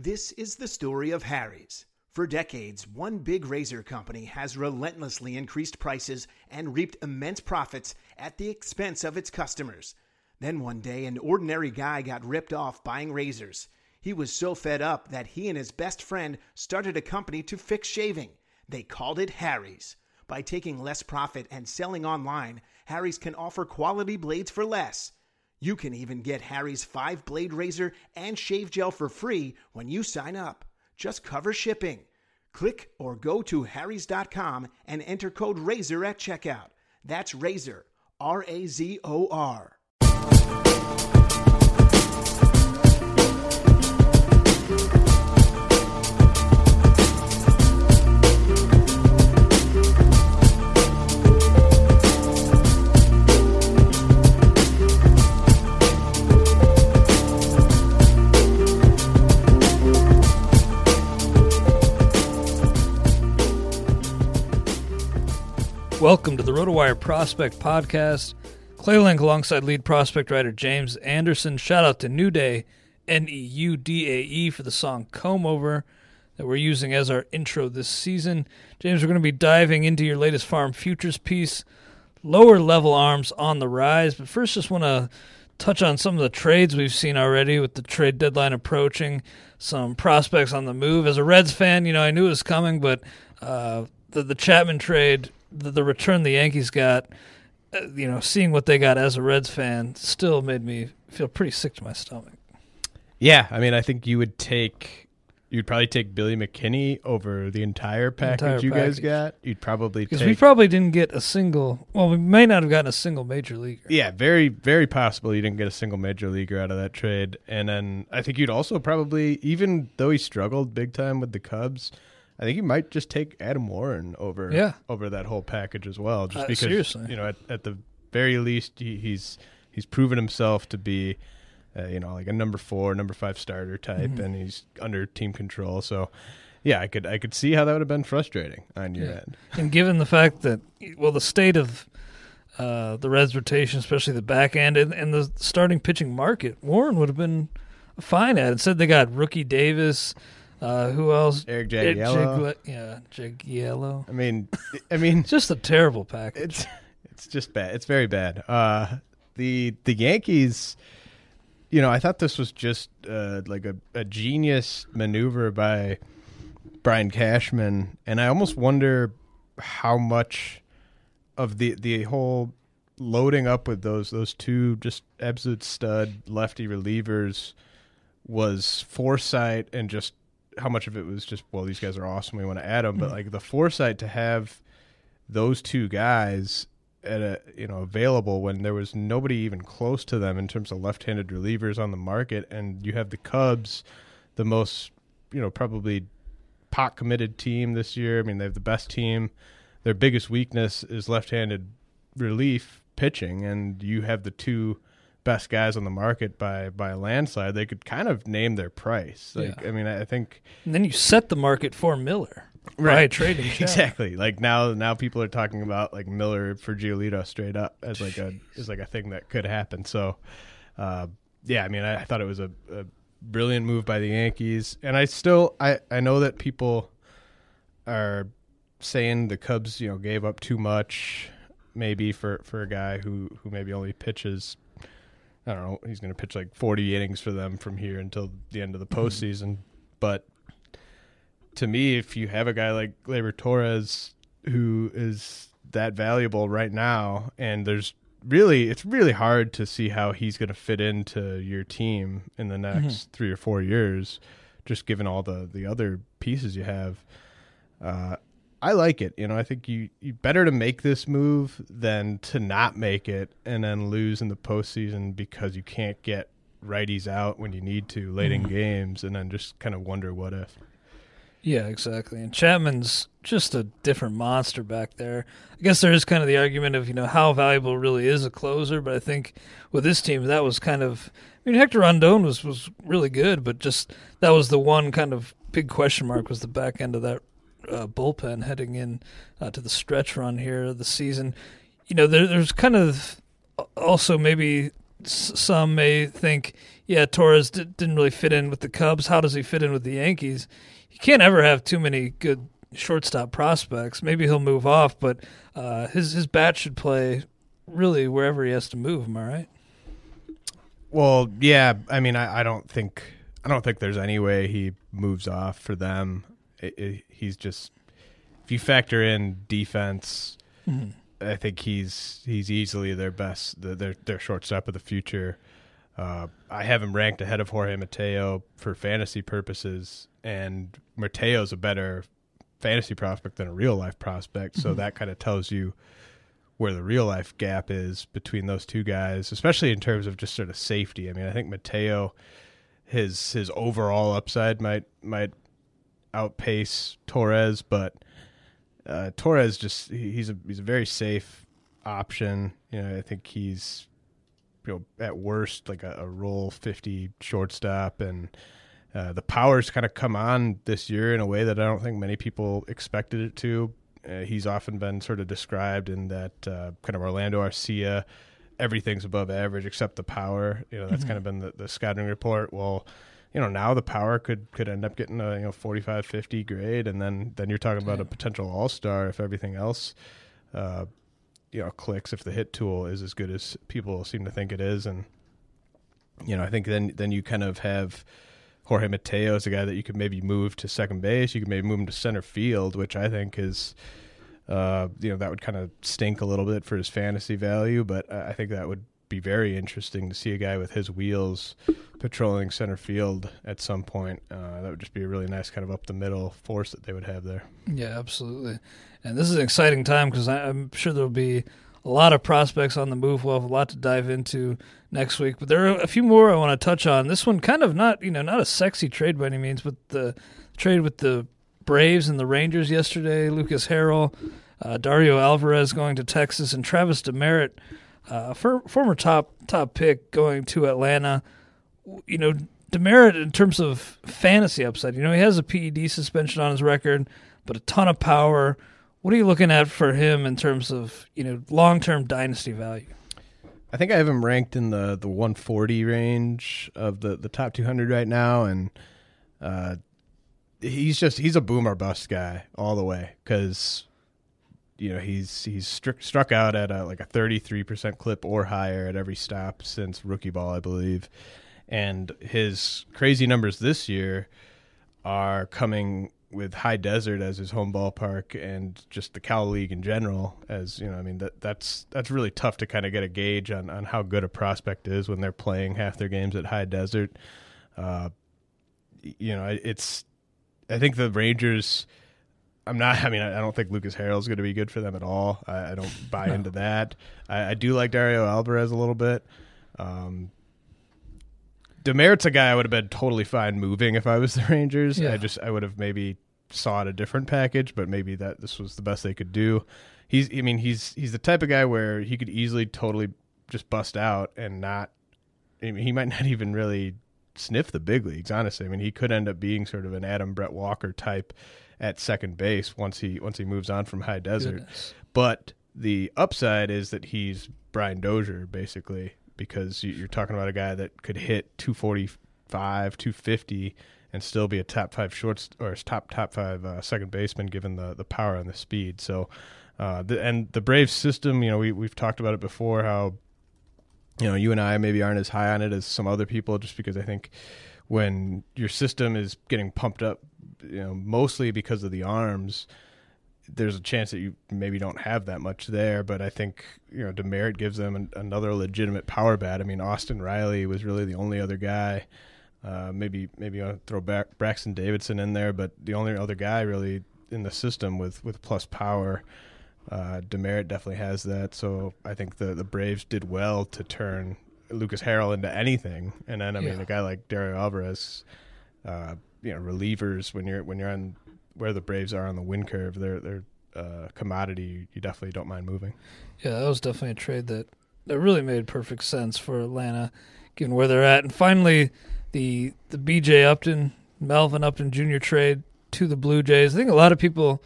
This is the story of Harry's. For decades, one big razor company has relentlessly increased prices and reaped immense profits at the expense of its customers. Then one day, an ordinary guy got ripped off buying razors. He was so fed up that he and his best friend started a company to fix shaving. They called it Harry's. By taking less profit and selling online, Harry's can offer quality blades for less. You can even get Harry's 5 blade razor and shave gel for free when you sign up. Just cover shipping. Click or go to harrys.com and enter code RAZOR at checkout. That's RAZOR, R A Z O R. Welcome to the RotoWire Prospect Podcast. Clay Link alongside lead prospect writer James Anderson. Shout out to New Day, N E U D A E, for the song Comb Over that we're using as our intro this season. James, we're going to be diving into your latest farm futures piece, lower level arms on the rise. But first, just want to touch on some of the trades we've seen already with the trade deadline approaching, some prospects on the move. As a Reds fan, you know, I knew it was coming, but uh, the, the Chapman trade the, the return the Yankees got, uh, you know, seeing what they got as a Reds fan still made me feel pretty sick to my stomach. Yeah, I mean, I think you would take. You'd probably take Billy McKinney over the entire package entire you guys got. You'd probably Because take. we probably didn't get a single. Well, we may not have gotten a single major leaguer. yeah, very, very possible you didn't get a single major leaguer out of that trade. And then I think you'd also probably, even though he struggled big time with the Cubs, I think you might just take Adam Warren over Yeah. over that whole package as well. Just Uh, because seriously. you know, at, at the very least, he, he's he's proven himself to be, uh, you know, like a number four, number five starter type, Mm-hmm. and he's under team control. So, yeah, I could I could see how that would have been frustrating on your Yeah. end. And given the fact that, well, the state of uh, the Reds rotation, especially the back end and, and the starting pitching market, Warren would have been a fine at. It. Instead, they got rookie Davis. Uh, who else? Eric Jagielo. Yeah, Jagielo. I mean, I mean, Just a terrible package. it's it's just bad. It's very bad. Uh, the the Yankees, you know, I thought this was just uh, like a, a genius maneuver by Brian Cashman, and I almost wonder how much of the the whole loading up with those those two just absolute stud lefty relievers was foresight and just how much of it was just well these guys are awesome we want to add them but mm-hmm. like the foresight to have those two guys at a you know available when there was nobody even close to them in terms of left-handed relievers on the market and you have the Cubs the most you know probably pot committed team this year. I mean they have the best team. Their biggest weakness is left-handed relief pitching and you have the two best guys on the market by by a landslide they could kind of name their price like Yeah. I mean I think And then you set the market for Miller. By trading exactly. Like now, now people are talking about like Miller for Giolito straight up as like a as like a thing that could happen. So, uh, yeah, I mean, I, I thought it was a, a brilliant move by the Yankees, and I still I I know that people are saying the Cubs, you know, gave up too much, maybe for for a guy who who maybe only pitches. I don't know. He's going to pitch like 40 innings for them from here until the end of the postseason. But to me, if you have a guy like Gleyber Torres who is that valuable right now, and there's really, it's really hard to see how he's going to fit into your team in the next three or four years, just given all the the other pieces you have. Uh, I like it. You know, I think you you better to make this move than to not make it and then lose in the postseason because you can't get righties out when you need to late in mm-hmm. games, and then just kind of wonder what if. Yeah, exactly. And Chapman's just a different monster back there. I guess there is kind of the argument of, you know, how valuable really is a closer, but I think with this team that was kind of I mean Hector Rondon was was really good, but just that was the one kind of big question mark was the back end of that uh, bullpen heading in uh, to the stretch run here of the season. You know, there, there's kind of also maybe some may think, yeah, Torres d- didn't really fit in with the Cubs. How does he fit in with the Yankees? You can't ever have too many good shortstop prospects. Maybe he'll move off, but uh, his his bat should play really wherever he has to move. Am I right? Well, yeah. I mean, I, I don't think I don't think there's any way he moves off for them. It, it, he's just if you factor in defense, I think he's he's easily their best, the, their their shortstop of the future. Uh, I have him ranked ahead of Jorge Mateo for fantasy purposes, and Mateo's a better fantasy prospect than a real life prospect. So that kind of tells you where the real life gap is between those two guys, especially in terms of just sort of safety. I mean, I think Mateo, his his overall upside might might outpace Torres, but uh, Torres just he's a he's a very safe option. You know, I think he's you know at worst like a, a role fifty shortstop, and uh, the power's kind of come on this year in a way that I don't think many people expected it to. Uh, he's often been sort of described in that uh, kind of Orlando Arcia, everything's above average except the power. You know, that's kind of been the, the scouting report. Well, you know, now the power could could end up getting a you know 45 50 grade and then then you're talking about a potential all-star if everything else uh you know clicks if the hit tool is as good as people seem to think it is and you know, I think then then you kind of have Jorge Mateo is a guy that you could maybe move to second base. You could maybe move him to center field, which I think is, uh, you know, that would kind of stink a little bit for his fantasy value. But I I think that would be very interesting to see a guy with his wheels patrolling center field at some point. Uh, that would just be a really nice kind of up the middle force that they would have there. Yeah, absolutely. And this is an exciting time because I'm sure there'll be a lot of prospects on the move. We'll have a lot to dive into next week, but there are a few more I want to touch on. This one kind of not, you know, not a sexy trade by any means, but the trade with the Braves and the Rangers yesterday. Lucas Harrell, uh, Dario Alvarez going to Texas, and Travis Demeritte, uh, for, former top top pick, going to Atlanta. You know, Demeritte in terms of fantasy upside. You know, he has a PED suspension on his record, but a ton of power. What are you looking at for him in terms of you know long term dynasty value? I think I have him ranked in the, the 140 range of the, the top 200 right now, and uh, he's just he's a boomer bust guy all the way because you know he's he's struck struck out at a, like a 33 percent clip or higher at every stop since rookie ball, I believe, and his crazy numbers this year are coming with High Desert as his home ballpark and just the Cal League in general as you know I mean that that's that's really tough to kind of get a gauge on on how good a prospect is when they're playing half their games at High Desert. Uh, you know it's I think the Rangers I'm not I mean I don't think Lucas Harrell is going to be good for them at all I, I don't buy no. into that I, I, do like Dario Alvarez a little bit um, Demert's a guy I would have been totally fine moving if I was the Rangers. Yeah. I just I would have maybe sought a different package, but maybe that this was the best they could do. He's I mean he's he's the type of guy where he could easily totally just bust out and not. I mean, he might not even really sniff the big leagues. Honestly, I mean he could end up being sort of an Adam Brett Walker type at second base once he once he moves on from High Desert. Goodness. But the upside is that he's Brian Dozier basically because you're talking about a guy that could hit 245, 250, and still be a top five shorts or top top five uh, second baseman given the the power and the speed. So, uh, the, and the Braves system, you know, we we've talked about it before. How you know you and I maybe aren't as high on it as some other people, just because I think when your system is getting pumped up, you know, mostly because of the arms there's a chance that you maybe don't have that much there, but I think you know Demeritte gives them an, another legitimate power bat. I mean, Austin Riley was really the only other guy. Uh, maybe maybe I'll throw back Braxton Davidson in there, but the only other guy really in the system with with plus power. Uh, Demeritte definitely has that, so I think the the Braves did well to turn Lucas Harrell into anything. And then I mean, a guy like Dario Alvarez, uh, you know, relievers when you're when you're on where the Braves are on the win curve, they're they're uh, commodity. You definitely don't mind moving. Yeah, that was definitely a trade that that really made perfect sense for Atlanta, given where they're at. And finally, the the B.J. Upton, Melvin Upton Jr. trade to the Blue Jays. I think a lot of people,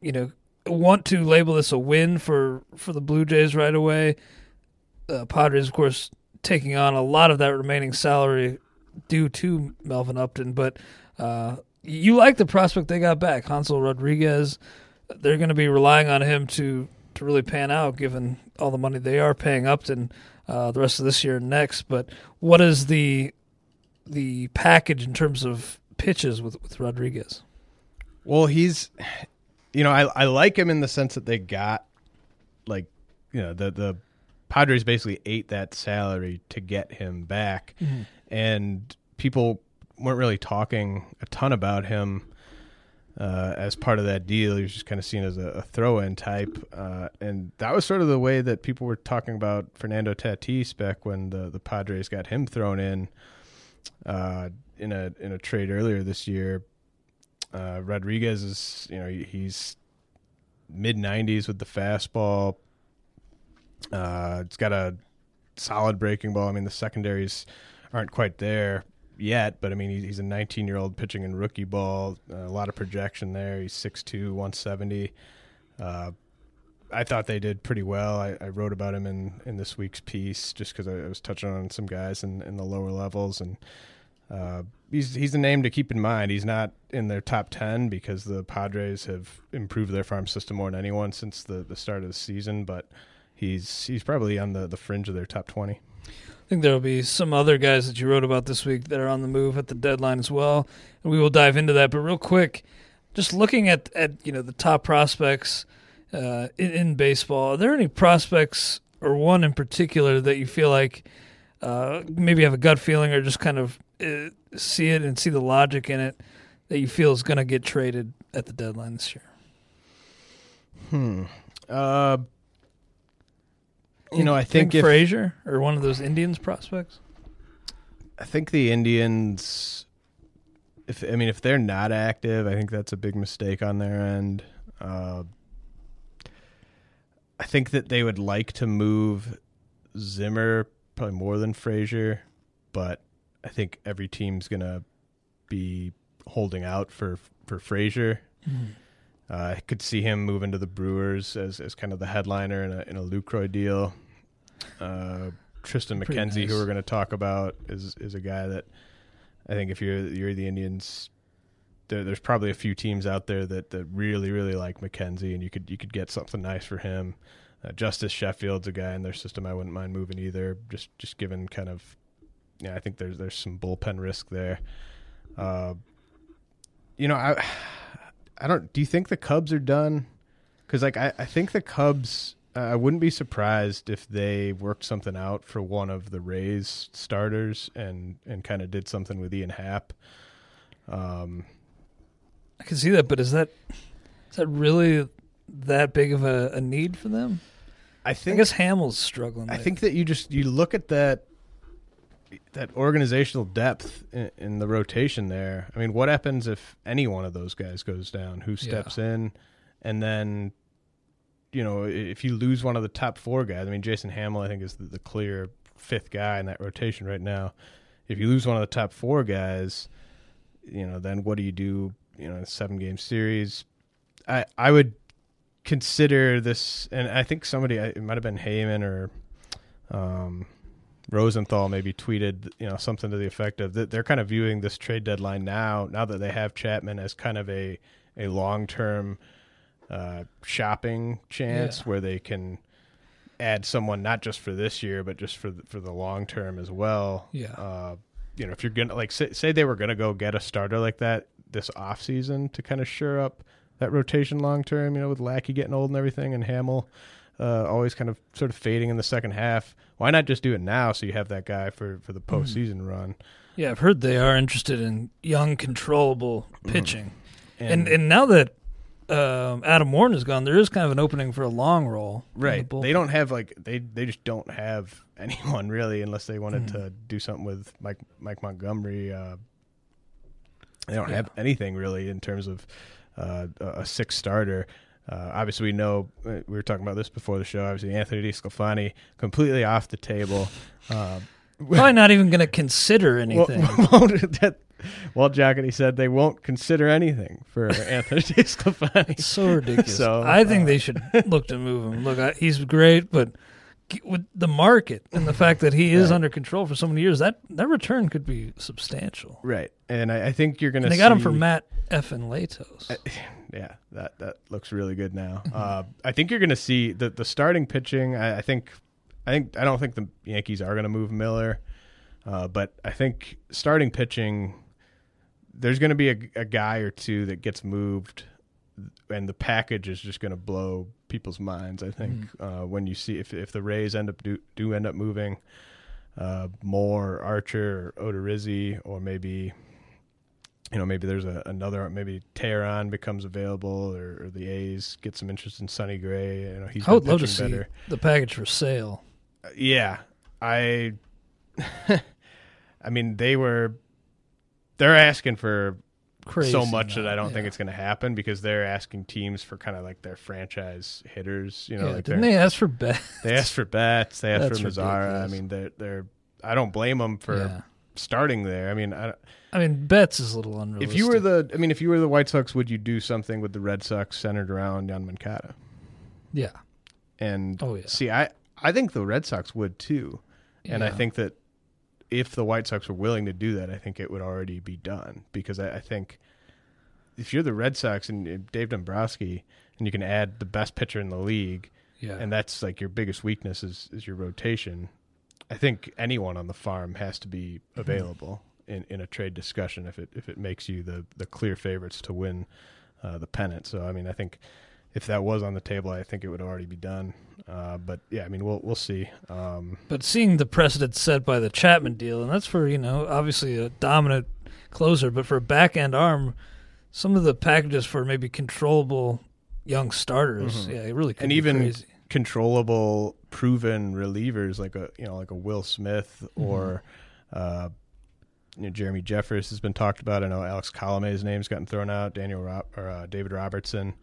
you know, want to label this a win for for the Blue Jays right away. Uh, Padres, of course, taking on a lot of that remaining salary due to Melvin Upton, but uh, you like the prospect they got back, Hansel Rodriguez. They're going to be relying on him to to really pan out, given all the money they are paying Upton uh, the rest of this year and next. But what is the the package in terms of pitches with with Rodriguez? Well, he's, you know, I I like him in the sense that they got, like, you know, the the Padres basically ate that salary to get him back, mm-hmm. and people weren't really talking a ton about him uh, as part of that deal. He was just kind of seen as a, a throw-in type, uh, and that was sort of the way that people were talking about Fernando Tatis back when the the Padres got him thrown in uh, in a in a trade earlier this year. Uh, Rodriguez is you know he's mid 90s with the fastball. Uh, it's got a solid breaking ball. I mean the secondaries aren't quite there, yet, but I mean, he's a 19 year old pitching in rookie ball. Uh, a lot of projection there. He's 6'2, 170. Uh, I thought they did pretty well. I, I, wrote about him in, in this week's piece just because I, I, was touching on some guys in, in the lower levels, and uh, he's he's a name to keep in mind. He's not in their top ten because the Padres have improved their farm system more than anyone since the, the start of the season, but he's he's probably on the, the fringe of their top twenty I think there will be some other guys that you wrote about this week that are on the move at the deadline as well, and we will dive into that. But real quick, just looking at at you know the top prospects uh, in, in, baseball, are there any prospects or one in particular that you feel like uh, maybe have a gut feeling or just kind of uh, see it and see the logic in it that you feel is going to get traded at the deadline this year? Hmm. Uh, you know, I think, think if, Frazier or one of those Indians prospects. I think the Indians. If I mean, if they're not active, I think that's a big mistake on their end. Uh, I think that they would like to move Zimmer probably more than Frazier, but I think every team's gonna be holding out for for Frazier. Mm-hmm. Uh, I could see him move into the Brewers as, as kind of the headliner in a in a Lucroy deal. Uh, Triston McKenzie, nice. who we're going to talk about, is is a guy that I think if you're you're the Indians, there, there's probably a few teams out there that, that really really like McKenzie, and you could you could get something nice for him. Uh, Justus Sheffield's a guy in their system I wouldn't mind moving either, just just given kind of yeah, I think there's there's some bullpen risk there. Uh, you know, I I don't. Do you think the Cubs are done? Because like I, I think the Cubs. I wouldn't be surprised if they worked something out for one of the Rays starters and and kind of did something with Ian Happ. Um, I can see that, but is that is that really that big of a, a need for them? I I think guess Hammel's struggling. I think that you just you look at that that organizational depth in, in the rotation there. I mean, what happens if any one of those guys goes down? Who steps in? And then, you know, if you lose one of the top four guys, I mean, Jason Hammel, I think, is the, the clear fifth guy in that rotation right now. If you lose one of the top four guys, you know, then what do you do? You know, a seven game series. I I would consider this, and I think somebody, it might have been Heyman or um, Rosenthal, maybe tweeted, you know, something to the effect of that they're kind of viewing this trade deadline now, now that they have Chapman as kind of a a long term uh, shopping chance Yeah. where they can add someone not just for this year, but just for the, for the long term as well. Yeah. Uh, you know, if you're gonna like say, say they were gonna go get a starter like that this off season to kind of shore up that rotation long term, you know, with Lackey getting old and everything, and Hammel uh, always kind of sort of fading in the second half. Why not just do it now so you have that guy for for the postseason run? Yeah, I've heard they are interested in young, controllable Mm-hmm. pitching, and and now that um, Adam Warren is gone, there is kind of an opening for a long role. in the Right. They don't have like they they just don't have anyone really unless they wanted Mm-hmm. to do something with Mike Mike Montgomery. Uh, they don't Yeah. have anything really in terms of uh, a six starter. Uh, obviously, we know uh, we were talking about this before the show. Obviously, Anthony DeSclafani completely off the table. Uh, Probably not even going to consider anything. well, that, Walt Jocketty said they won't consider anything for Anthony DeSclafani. It's so ridiculous. So, I think uh, they should look to move him. Look, I, he's great, but with the market and the fact that he is Right. under control for so many years, that that return could be substantial. Right, and I, I think you're going to. They got him for Matt F. and Latos. Yeah, that that looks really good now. Uh, I think you're going to see the the starting pitching. I, I think, I think I don't think the Yankees are going to move Miller, uh, but I think starting pitching, there's going to be a, a guy or two that gets moved, and the package is just going to blow people's minds. I think uh, when you see if if the Rays end up do do end up moving. Uh, Moore, Archer, or Odorizzi, or maybe you know, maybe there's a, another, maybe Teheran becomes available, or, or the A's get some interest in Sonny Gray. You know, he's I would love to see better. the package for sale. Uh, yeah, I, I mean, they were, they're asking for Crazy so much that I don't think it's going to happen because they're asking teams for kind of like their franchise hitters. You know, yeah, like didn't they're- ask for bet? they asked for bats, they asked That's for Mazara. I mean, they're they're. I don't blame them for Yeah. starting there. I mean, I, I mean, Betts is a little unrealistic. If you were the, I mean, if you were the White Sox, would you do something with the Red Sox centered around Yoan Moncada? yeah, And Oh, yeah. see, I I think the Red Sox would too, and I think that if the White Sox were willing to do that, I think it would already be done because I, I think if you're the Red Sox and Dave Dombrowski, and you can add the best pitcher in the league, yeah, and that's like your biggest weakness is is your rotation. I think anyone on the farm has to be Mm-hmm. available in, in a trade discussion if it if it makes you the the clear favorites to win uh, the pennant. So I mean, I think if that was on the table, I think it would already be done. Uh, but yeah, I mean, we'll we'll see. Um, But seeing the precedent set by the Chapman deal, and that's for you know obviously a dominant closer, but for a back end arm, some of the packages for maybe controllable young starters, yeah, it really could Mm-hmm. and be even crazy. controllable, proven relievers like a you know like a Will Smith Mm-hmm. or uh, you know, Jeremy Jeffress has been talked about. I know Alex Colomé's name's gotten thrown out. Daniel Rob- or uh, David Robertson.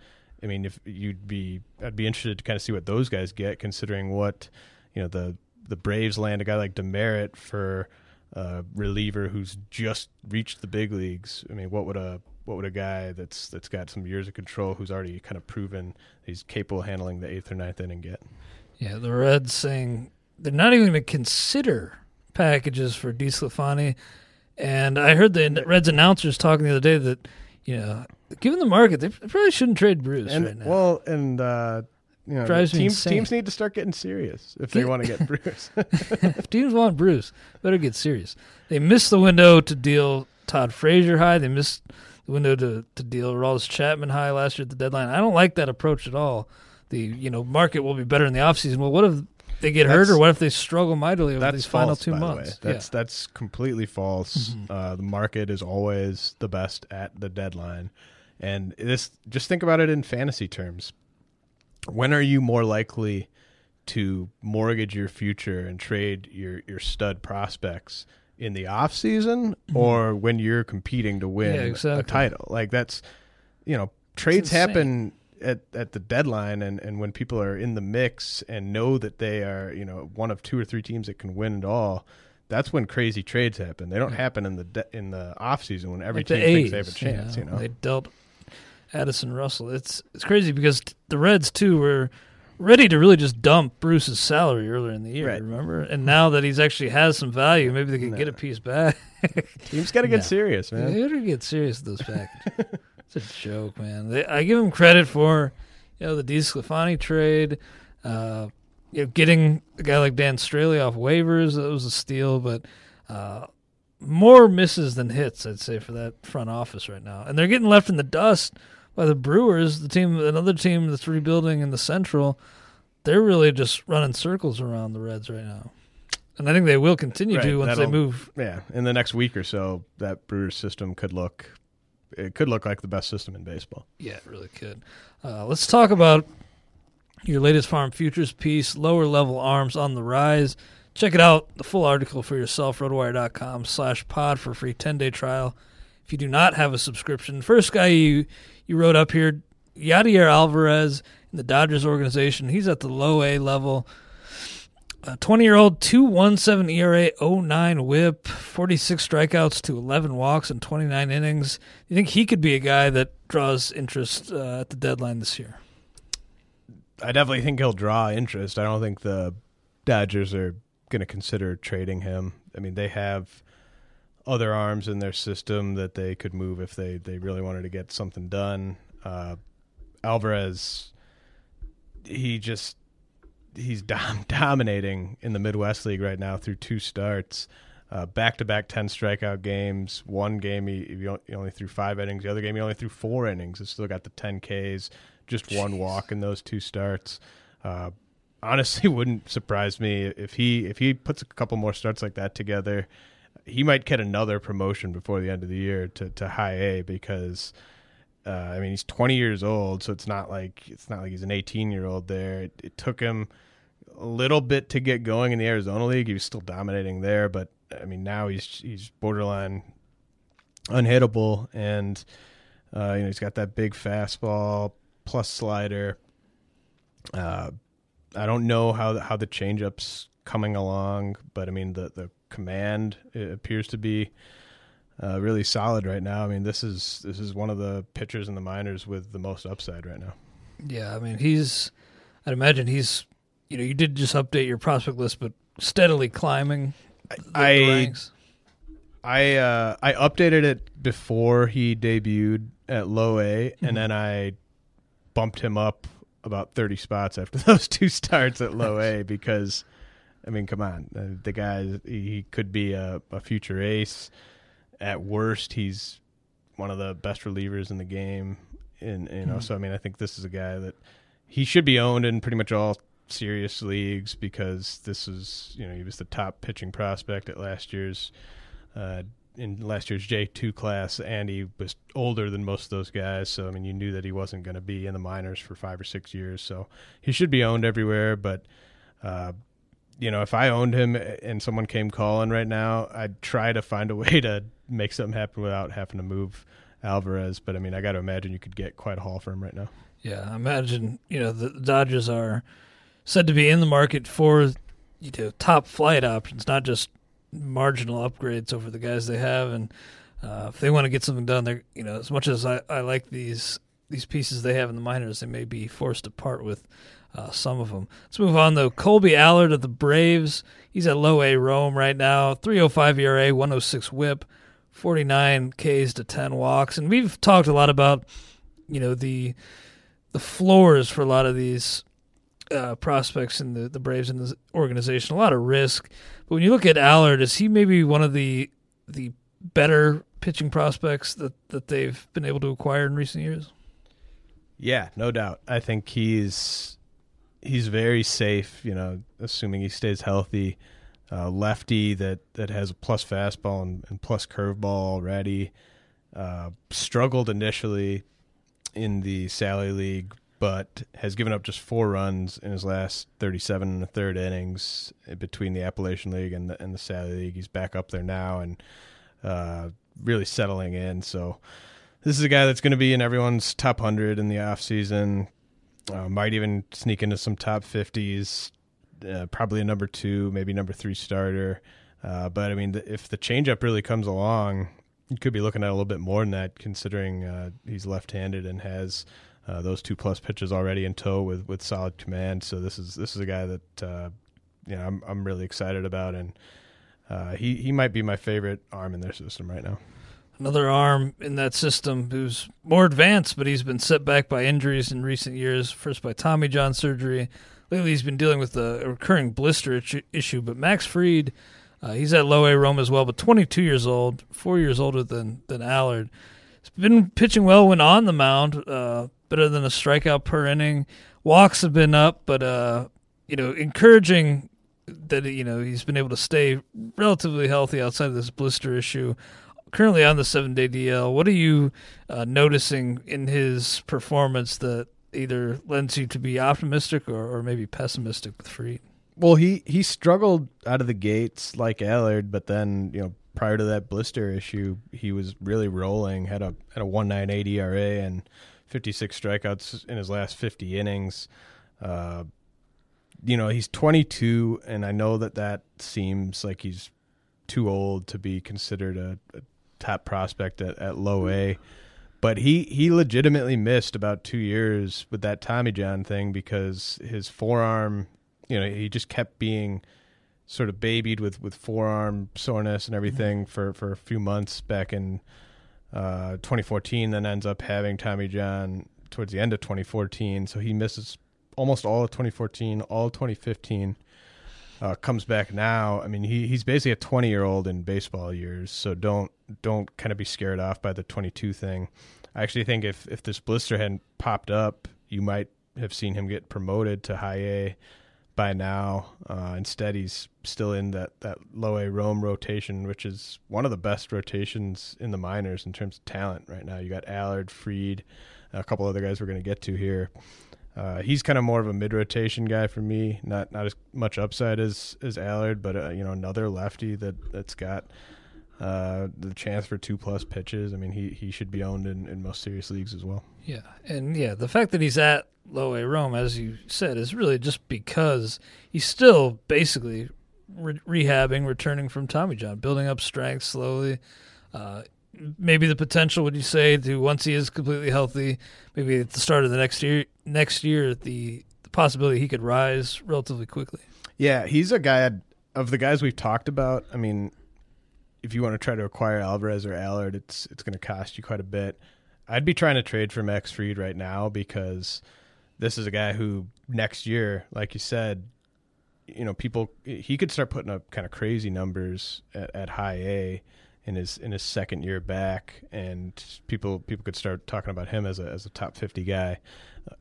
I mean, if you'd be, I'd be interested to kind of see what those guys get, considering what you know the the Braves land a guy like Demeritte for a reliever who's just reached the big leagues. I mean, what would a what would a guy that's that's got some years of control, who's already kind of proven he's capable of handling the eighth or ninth inning, get? Yeah, the Reds saying they're not even going to consider packages for DeSclafani. And I heard the Reds announcers talking the other day that, you know, given the market, they probably shouldn't trade Bruce and right now. well, and uh, you know, Drives me teams insane. teams need to start getting serious if they want to get Bruce. if teams want Bruce, better get serious. They missed the window to deal Todd Frazier high. They missed the window to, to deal Rawls Chapman high last year at the deadline. I don't like that approach at all. The you know market will be better in the offseason. Well, what if they get hurt, or what if they struggle mightily over that's these final false, two by the months? That's that's completely false. Mm-hmm. Uh, the market is always the best at the deadline, and this just think about it in fantasy terms. When are you more likely to mortgage your future and trade your your stud prospects in the off season or when you're competing to win Mm-hmm. Yeah, exactly. a title? Like that's you know trades happen at at the deadline and and when people are in the mix and know that they are you know one of two or three teams that can win it all that's when crazy trades happen they don't happen in the de- in the off season when every Like the team thinks they have a chance you know, they dealt Addison Russell. It's it's crazy because the Reds too were ready to really just dump Bruce's salary earlier in the year. Right. Remember, and now that he's actually has some value, maybe they can get a piece back. teams got to get No. serious man They better get serious with those packages. it's a joke, man. They, I give him credit for, you know, the DeSclafani trade, uh, you know, getting a guy like Dan Straily off waivers. That was a steal, but uh, more misses than hits, I'd say, for that front office right now. And they're getting left in the dust by the Brewers, the team, another team that's rebuilding in the Central. They're really just running circles around the Reds right now. And I think they will continue Right, to once they move yeah in the next week or so that brewers system could look it could look like the best system in baseball Yeah, it really could. Uh, let's talk about your latest farm futures piece, lower level arms on the rise. Check it out, the full article for yourself, rotowire.com slash pod for a free 10-day trial. If you do not have a subscription, first guy you, you wrote up here, Yadier Alvarez in the Dodgers organization. He's at the low A level. A 20 year old, 217 ERA, 09 whip, 46 strikeouts to 11 walks in 29 innings. You think he could be a guy that draws interest uh, at the deadline this year? I definitely think he'll draw interest. I don't think the Dodgers are going to consider trading him. I mean, they have other arms in their system that they could move if they, they really wanted to get something done. Uh, Alvarez, he just he's dom- dominating in the Midwest League right now through two starts. Back to back 10 strikeout games. One game he, he only threw five innings. The other game he only threw four innings. He still got the 10 Ks, just one walk in those two starts. Uh, honestly, wouldn't surprise me if he if he puts a couple more starts like that together. He might get another promotion before the end of the year to, to high A because uh, I mean he's 20 years old, so it's not like it's not like he's an 18 year old there. It, it took him a little bit to get going in the Arizona League. He was still dominating there, but I mean now he's he's borderline unhittable, and uh, you know he's got that big fastball plus slider. Uh, I don't know how the, how the changeups coming along, but I mean the the command it appears to be uh, really solid right now. I mean this is this is one of the pitchers in the minors with the most upside right now. Yeah, I mean, he's, I'd imagine he's, you know, you did just update your prospect list, but steadily climbing I. I uh, I updated it before he debuted at low A, Mm-hmm. and then I bumped him up about thirty spots after those two starts at low A because, I mean, come on, uh, the guy he could be a, a future ace. At worst, he's one of the best relievers in the game, and you know, Mm-hmm. so I mean, I think this is a guy that he should be owned in pretty much all serious leagues because this is you know he was the top pitching prospect at last year's uh, in last year's J two class, and he was older than most of those guys. So I mean, you knew that he wasn't going to be in the minors for five or six years. So he should be owned everywhere. But uh, you know, if I owned him and someone came calling right now, I'd try to find a way to make something happen without having to move Alvarez. But I mean, I got to imagine you could get quite a haul for him right now. Yeah, I imagine you know the Dodgers are said to be in the market for you know top flight options, not just marginal upgrades over the guys they have. And uh, if they want to get something done, they're you know as much as I, I like these these pieces they have in the minors, they may be forced to part with uh, some of them. Let's move on though. Kolby Allard of the Braves, he's at low A Rome right now, 305 ERA, 106 WHIP, 49 Ks to 10 walks, and we've talked a lot about you know the the floors for a lot of these uh, prospects in the, the Braves in the organization, a lot of risk. But when you look at Allard, is he maybe one of the the better pitching prospects that, that they've been able to acquire in recent years? Yeah, no doubt. I think he's he's very safe. You know, assuming he stays healthy. Uh, lefty that, that has a plus fastball and, and plus curveball already. Uh, struggled initially in the Sally League, but has given up just four runs in his last 37 and a third innings between the Appalachian League and the, and the Sally League. He's back up there now and uh, really settling in. So this is a guy that's going to be in everyone's top 100 in the offseason. Uh, might even sneak into some top 50s. Uh, probably a number two, maybe number three starter. Uh, but I mean, the, if the changeup really comes along, you could be looking at a little bit more than that, considering uh, he's left-handed and has uh, those two plus pitches already in tow with, with solid command. So this is this is a guy that uh, you know I'm I'm really excited about, and he he might be my favorite arm in their system right now. Another arm in that system who's more advanced, but he's been set back by injuries in recent years. First by Tommy John surgery. Lately, he's been dealing with a recurring blister issue. But Max Fried, uh, he's at low A Rome as well, but 22 years old, four years older than than Allard. He's been pitching well when on the mound, uh, better than a strikeout per inning. Walks have been up, but uh, you know, encouraging that you know he's been able to stay relatively healthy outside of this blister issue. Currently on the seven day DL, what are you uh, noticing in his performance that either lends you to be optimistic or, or maybe pessimistic with Fried? Well, he he struggled out of the gates like Allard, but then you know prior to that blister issue, he was really rolling. had a had a one nine eight ERA and 56 strikeouts in his last 50 innings. Uh, you know, he's 22, and I know that that seems like he's too old to be considered a, a top prospect at, at low A. But he, he legitimately missed about two years with that Tommy John thing because his forearm, you know, he just kept being sort of babied with, with forearm soreness and everything mm-hmm. for, for a few months back in uh, 2014, then ends up having Tommy John towards the end of 2014. So he misses almost all of 2014, all of 2015. Uh, comes back now. I mean, he he's basically a 20 year old in baseball years. So don't don't kind of be scared off by the 22 thing. I actually think if if this blister hadn't popped up, you might have seen him get promoted to high A by now. Uh, instead, he's still in that, that low A Rome rotation, which is one of the best rotations in the minors in terms of talent right now. You got Allard, Fried, a couple other guys we're going to get to here. Uh, he's kind of more of a mid rotation guy for me. Not not as much upside as as Allard, but uh, you know another lefty that that's got uh, the chance for two plus pitches. I mean, he he should be owned in, in most serious leagues as well. Yeah, and yeah, the fact that he's at low A Rome, as you said, is really just because he's still basically re- rehabbing, returning from Tommy John, building up strength slowly. Uh, maybe the potential, would you say, to once he is completely healthy, maybe at the start of the next year, next year, the, the possibility he could rise relatively quickly. Yeah, he's a guy of the guys we've talked about. I mean, if you want to try to acquire Alvarez or Allard, it's it's going to cost you quite a bit. I'd be trying to trade for Max Fried right now because this is a guy who next year, like you said, you know, people he could start putting up kind of crazy numbers at, at high A in his in his second year back, and people people could start talking about him as a as a top fifty guy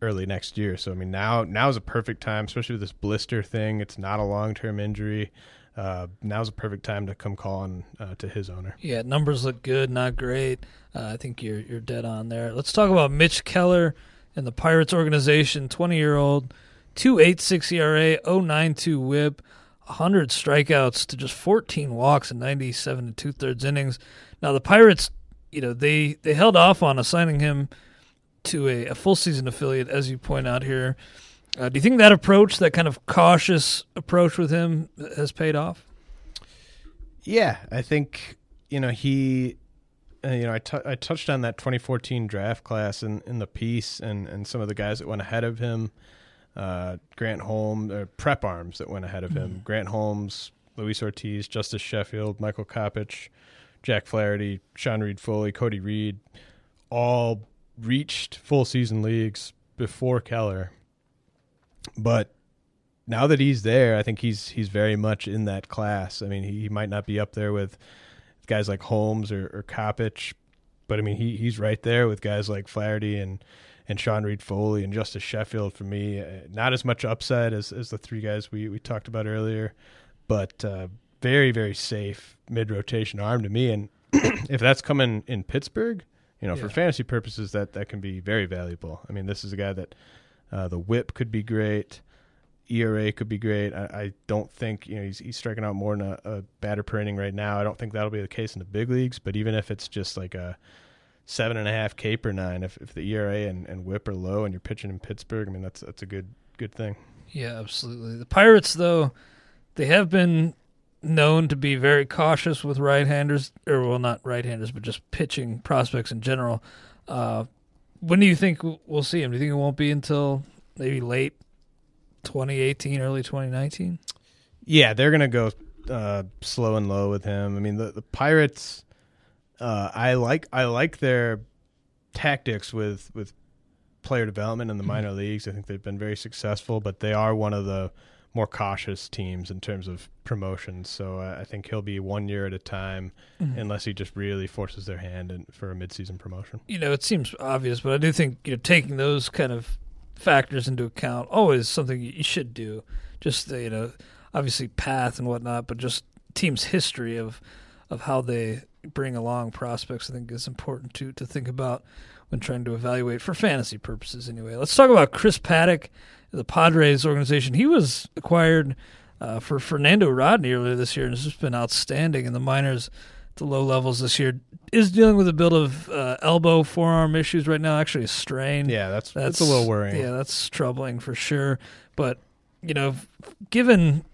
early next year. So I mean, now now is a perfect time, especially with this blister thing. It's not a long term injury. Uh, now's a perfect time to come calling uh, to his owner. Yeah, numbers look good, not great. Uh, I think you're you're dead on there. Let's talk about Mitch Keller and the Pirates organization. Twenty year old, two eight six ERA, 092 WHIP, hundred strikeouts to just fourteen walks and ninety seven and two thirds innings. Now the Pirates, you know, they they held off on assigning him to a, a full season affiliate, as you point out here. Uh, do you think that approach, that kind of cautious approach with him, has paid off? Yeah, I think you know he. Uh, you know, I, t- I touched on that 2014 draft class in, in the piece, and, and some of the guys that went ahead of him. Uh, Grant Holmes, uh, prep arms that went ahead of him. Mm-hmm. Grant Holmes, Luis Ortiz, Justus Sheffield, Michael Kopech, Jack Flaherty, Sean Reid-Foley, Cody Reed, all reached full season leagues before Keller but now that he's there, I think he's he's very much in that class. I mean, he, he might not be up there with guys like Holmes or, or Kopech, but I mean, he he's right there with guys like Flaherty and and Sean Reid-Foley and Justus Sheffield for me. Uh, not as much upside as, as the three guys we, we talked about earlier, but uh, very, very safe mid rotation arm to me. And if that's coming in Pittsburgh, you know, yeah. for fantasy purposes, that, that can be very valuable. I mean, this is a guy that uh, the whip could be great. ERA could be great. I, I, don't think you know he's, he's striking out more than a, a batter per inning right now. I don't think that'll be the case in the big leagues. But even if it's just like a seven and a half K per nine. If if the ERA and, and WHIP are low and you're pitching in Pittsburgh, I mean that's that's a good good thing. Yeah, absolutely. The Pirates though, they have been known to be very cautious with right-handers, or well, not right-handers, but just pitching prospects in general. Uh, when do you think we'll see him? Do you think it won't be until maybe late 2018, early 2019? Yeah, they're gonna go uh, slow and low with him. I mean, the the Pirates uh, I like I like their tactics with with player development in the minor mm-hmm. leagues. I think they've been very successful, but they are one of the more cautious teams in terms of promotions. So uh, I think he'll be one year at a time, mm-hmm. unless he just really forces their hand in, for a midseason promotion. You know, it seems obvious, but I do think you know taking those kind of factors into account always something you should do. Just you know, obviously path and whatnot, but just team's history of of how they bring along prospects, I think is important to to think about when trying to evaluate for fantasy purposes. Anyway, let's talk about Chris Paddack, the Padres organization. He was acquired uh, for Fernando Rodney earlier this year, and has just been outstanding in the minors the low levels this year. Is dealing with a bit of uh, elbow forearm issues right now, actually a strain. Yeah, that's that's, that's a little worrying. Yeah, that's troubling for sure. But you know, given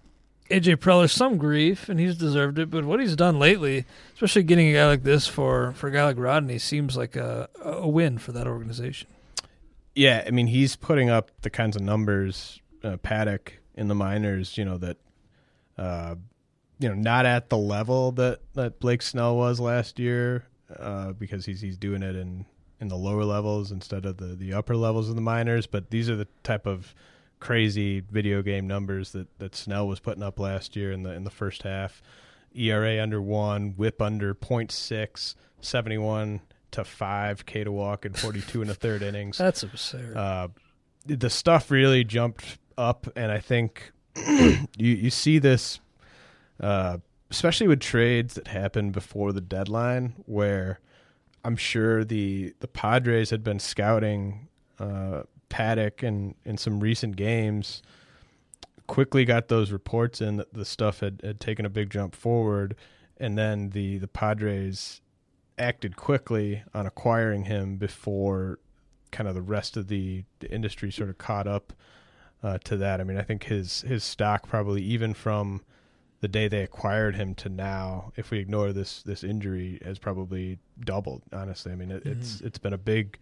AJ Preller some grief, and he's deserved it. But what he's done lately, especially getting a guy like this for for a guy like Rodney, seems like a a win for that organization. Yeah, I mean he's putting up the kinds of numbers uh, Paddack in the minors, you know that, uh, you know, not at the level that that Blake Snell was last year, uh, because he's he's doing it in in the lower levels instead of the the upper levels of the minors. But these are the type of crazy video game numbers that, that Snell was putting up last year in the in the first half. ERA under one, whip under 0.6, 71 to 5 K to walk in 42 and a third innings. That's absurd. Uh, the stuff really jumped up, and I think you, you see this, uh, especially with trades that happen before the deadline, where I'm sure the, the Padres had been scouting uh, Paddack and in some recent games quickly got those reports in that the stuff had, had taken a big jump forward and then the the Padres acted quickly on acquiring him before kind of the rest of the, the industry sort of caught up uh, to that. I mean, I think his his stock probably even from the day they acquired him to now, if we ignore this this injury, has probably doubled. Honestly, I mean, it, mm-hmm. it's it's been a big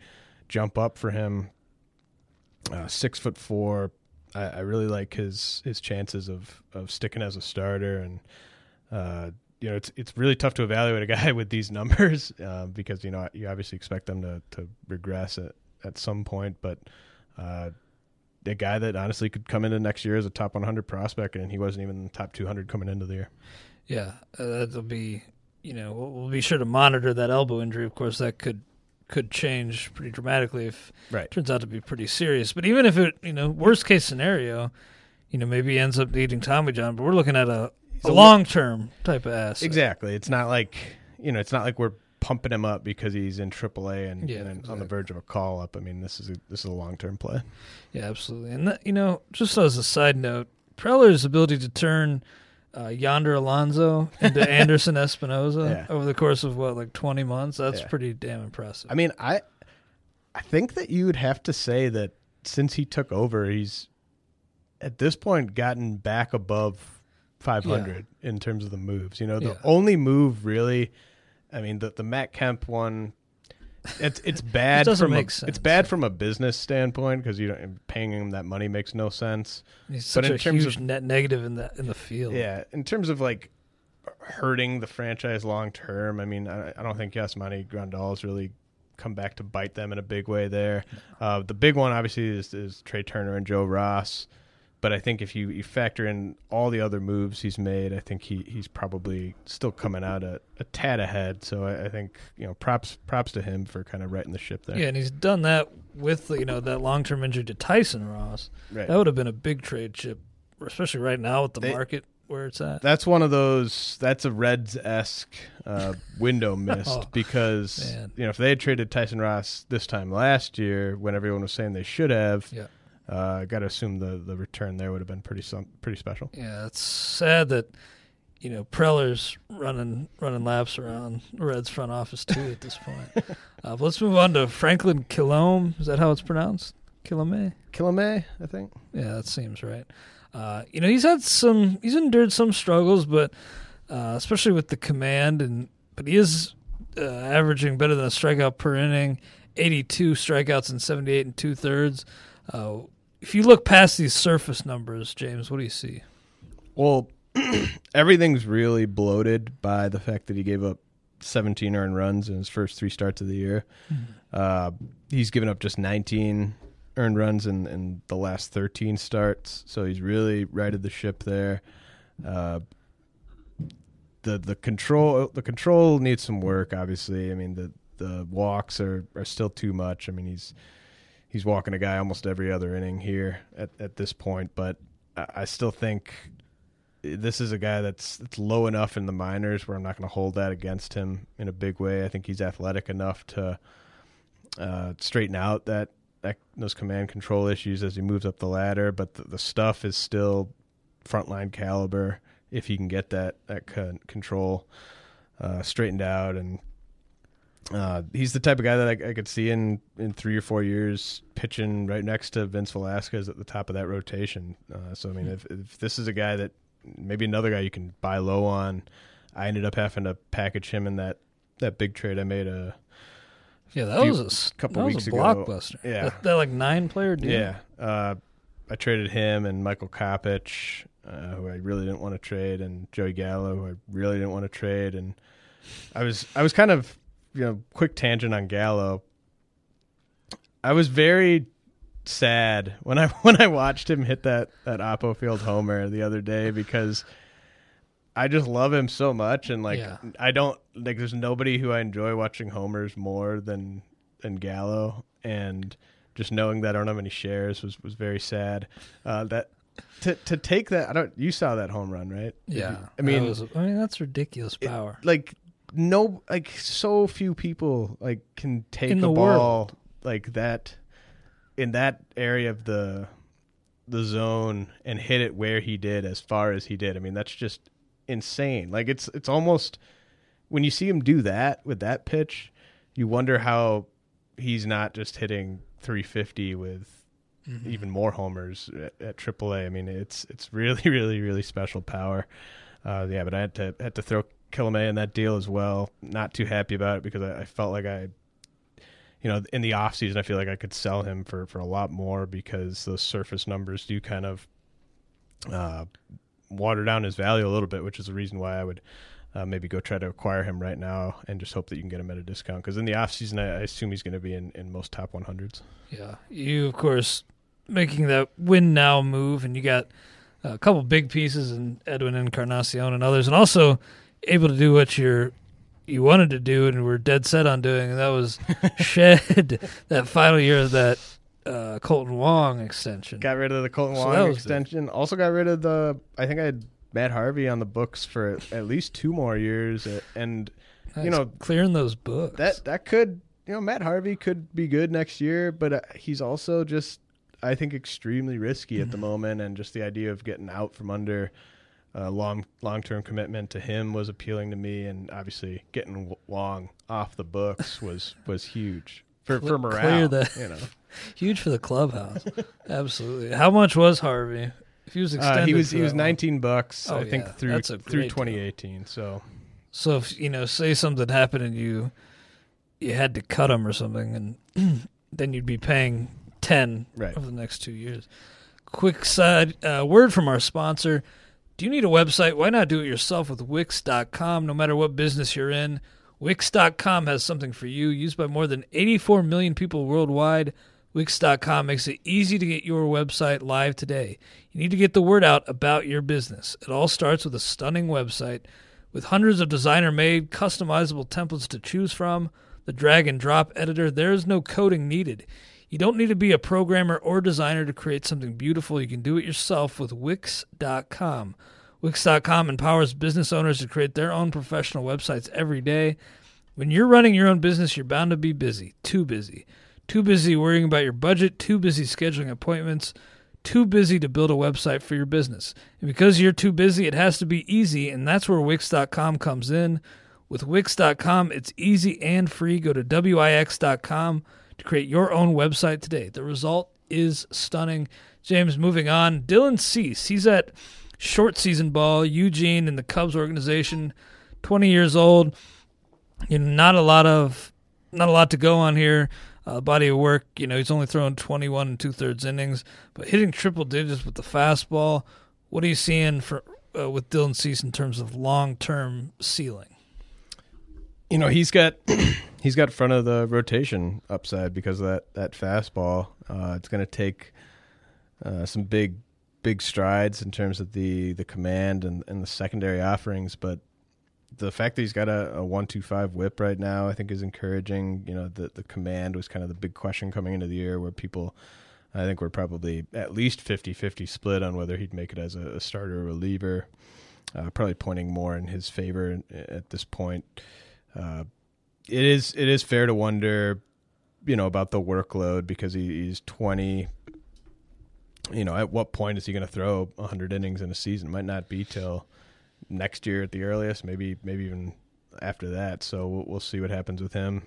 jump up for him uh, six foot four. I, I, really like his his chances of of sticking as a starter, and uh, you know it's it's really tough to evaluate a guy with these numbers uh, because you know you obviously expect them to to regress at at some point, but. Uh, a guy that honestly could come into next year as a top 100 prospect, and he wasn't even top 200 coming into the year. Yeah, uh, that'll be, you know, we'll, be sure to monitor that elbow injury. Of course, that could could change pretty dramatically if right. it turns out to be pretty serious. But even if it, you know, worst case scenario, you know, maybe he ends up needing Tommy John, but we're looking at a, a long term type of asset. Exactly. It's not like you know, it's not like we're pumping him up because he's in AAA and, yeah, and exactly. on the verge of a call up. I mean, this is a, this is a long term play. Yeah, absolutely. And that, you know, just as a side note, Preller's ability to turn uh, Yonder Alonso into Anderson Espinoza yeah. over the course of what, like twenty months. That's yeah. pretty damn impressive. I mean, I I think that you would have to say that since he took over, he's at this point gotten back above 500 yeah. in terms of the moves. You know, the only move really, I mean, the the Matt Kemp one it's it's bad it from a, it's bad from a business standpoint because you don't paying him that money makes no sense. He's such but in a terms huge of, net negative in the in the field. Yeah, in terms of like hurting the franchise long term, I mean, I, I don't think Yasmani Grandal has really come back to bite them in a big way there. Uh, the big one obviously is, is Trea Turner and Joe Ross. But I think if you, you factor in all the other moves he's made, I think he, he's probably still coming out a, a tad ahead. So I, I think you know props props to him for kind of righting the ship there. Yeah, and he's done that with you know that long term injury to Tyson Ross. Right. That would have been a big trade chip, especially right now with the They- market where it's at. That's one of those. That's a Reds esque uh, window missed Oh, because man. you know if they had traded Tyson Ross this time last year, when everyone was saying they should have, Yeah. Uh, got to assume the the return there would have been pretty some pretty special. Yeah, it's sad that you know Preller's running running laps around Reds front office too at this point. uh, but let's move on to Franklin Kilome. Is that how it's pronounced? Kilome? Kilome, I think. Yeah, that seems right. Uh, you know, he's had some, he's endured some struggles, but uh, especially with the command, and but he is uh, averaging better than a strikeout per inning, 82 strikeouts and 78 and two thirds. Uh, if you look past these surface numbers, James, what do you see? Well, everything's really bloated by the fact that he gave up 17 earned runs in his first three starts of the year. Uh, he's given up just 19 earned runs in, in the last 13 starts, so he's really righted the ship there. Uh, the the control the control needs some work. Obviously, I mean the the walks are, are still too much. I mean he's he's walking a guy almost every other inning here at, at this point, but I, I still think this is a guy that's that's low enough in the minors where I'm not going to hold that against him in a big way. I think he's athletic enough to uh, straighten out that, that those command control issues as he moves up the ladder. But the, the stuff is still frontline caliber if he can get that that con- control uh, straightened out. And uh, he's the type of guy that I, I could see in in three or four years pitching right next to Vince Velasquez at the top of that rotation. Uh, so I mean, if, if this is a guy that maybe another guy you can buy low on. I ended up having to package him in that that big trade I made a Yeah, that Few- was a couple that was weeks a ago. blockbuster. Yeah. that, that like nine player deal. yeah. Uh, I traded him and Michael Kopech, uh, who I really didn't want to trade, and Joey Gallo, who I really didn't want to trade, and I was I was kind of you know quick tangent on Gallo. I was very sad when I when I watched him hit that that Oppo Field homer the other day because I just love him so much and like Yeah. I don't like there's nobody who I enjoy watching homers more than than Gallo and just knowing that I don't have any shares was was very sad. Uh, that to to take that I don't you saw that home run right? Yeah. you- I mean was- I mean that's ridiculous power. like no like so few people like can take In a the ball world. like that in that area of the the zone and hit it where he did as far as he did. I mean that's just insane. Like it's it's almost when you see him do that with that pitch, you wonder how he's not just hitting 350 with even more homers at, at AAA. I mean, it's it's really really really special power. Uh, yeah, but I had to had to throw Kilome in that deal as well. Not too happy about it because I, I felt like I, you know, in the off season, I feel like I could sell him for for a lot more because those surface numbers do kind of uh, water down his value a little bit, which is the reason why I would. Uh, maybe go try to acquire him right now and just hope that you can get him at a discount. Because in the off season, I, I assume he's going to be in, in most top 100s. Yeah, you of course making that win now move, and you got a couple big pieces in Edwin Encarnacion and others, and also able to do what you're you wanted to do and were dead set on doing, and that was shed that final year of that uh, Kolten Wong extension. Got rid of the Kolten So Wong that was extension. Also got rid of the. I think I had Matt Harvey on the books for at least two more years, and Nice. you know clearing those books. that that could you know Matt Harvey could be good next year, but uh, he's also just I think extremely risky at the moment, and just the idea of getting out from under a long long term commitment to him was appealing to me, and obviously getting Wong off the books was was huge for for morale. that. You know, huge for the clubhouse. Absolutely. How much was Harvey? If he was extended, uh, he was he was long? 19 bucks Oh, I think yeah. through through 2018. So So if you know, say something happened and you you had to cut him or something, and then you'd be paying ten Right. over the next two years. Quick side uh, word from our sponsor. Do you need a website? Why not do it yourself with Wix.com? No matter what business you're in, Wix.com has something for you. Used by more than 84 million people worldwide, Wix.com makes it easy to get your website live today. You need to get the word out about your business. It all starts with a stunning website with hundreds of designer made, customizable templates to choose from. The drag and drop editor, there is no coding needed. You don't need to be a programmer or designer to create something beautiful. You can do it yourself with Wix.com. Wix.com empowers business owners to create their own professional websites every day. When you're running your own business, you're bound to be busy, too busy. Too busy worrying about your budget, too busy scheduling appointments, too busy to build a website for your business. And because you're too busy, it has to be easy, and that's where Wix.com comes in. With Wix.com, it's easy and free. Go to Wix.com create your own website today. The result is stunning. James, moving on. Dylan Cease, he's at short season ball, Eugene in the Cubs organization, 20 years old. You know, not a lot of not a lot to go on here. Uh, body of work, you know, he's only thrown 21 and two thirds innings, but hitting triple digits with the fastball. What are you seeing for uh, with Dylan Cease in terms of long term ceiling? You know, he's got he's got front of the rotation upside because of that that fastball. Uh, it's going to take uh, some big big strides in terms of the the command and, and the secondary offerings, but the fact that he's got a, a one two five whip right now, I think, is encouraging. You know, the the command was kind of the big question coming into the year, where people, I think, were probably at least 50-50 split on whether he'd make it as a, a starter or reliever. Uh, probably pointing more in his favor at this point. Uh, it is it is fair to wonder, you know, about the workload because he, he's twenty. You know, at what point is he going to throw hundred innings in a season? It might not be till next year at the earliest, maybe maybe even after that. So we'll, we'll see what happens with him.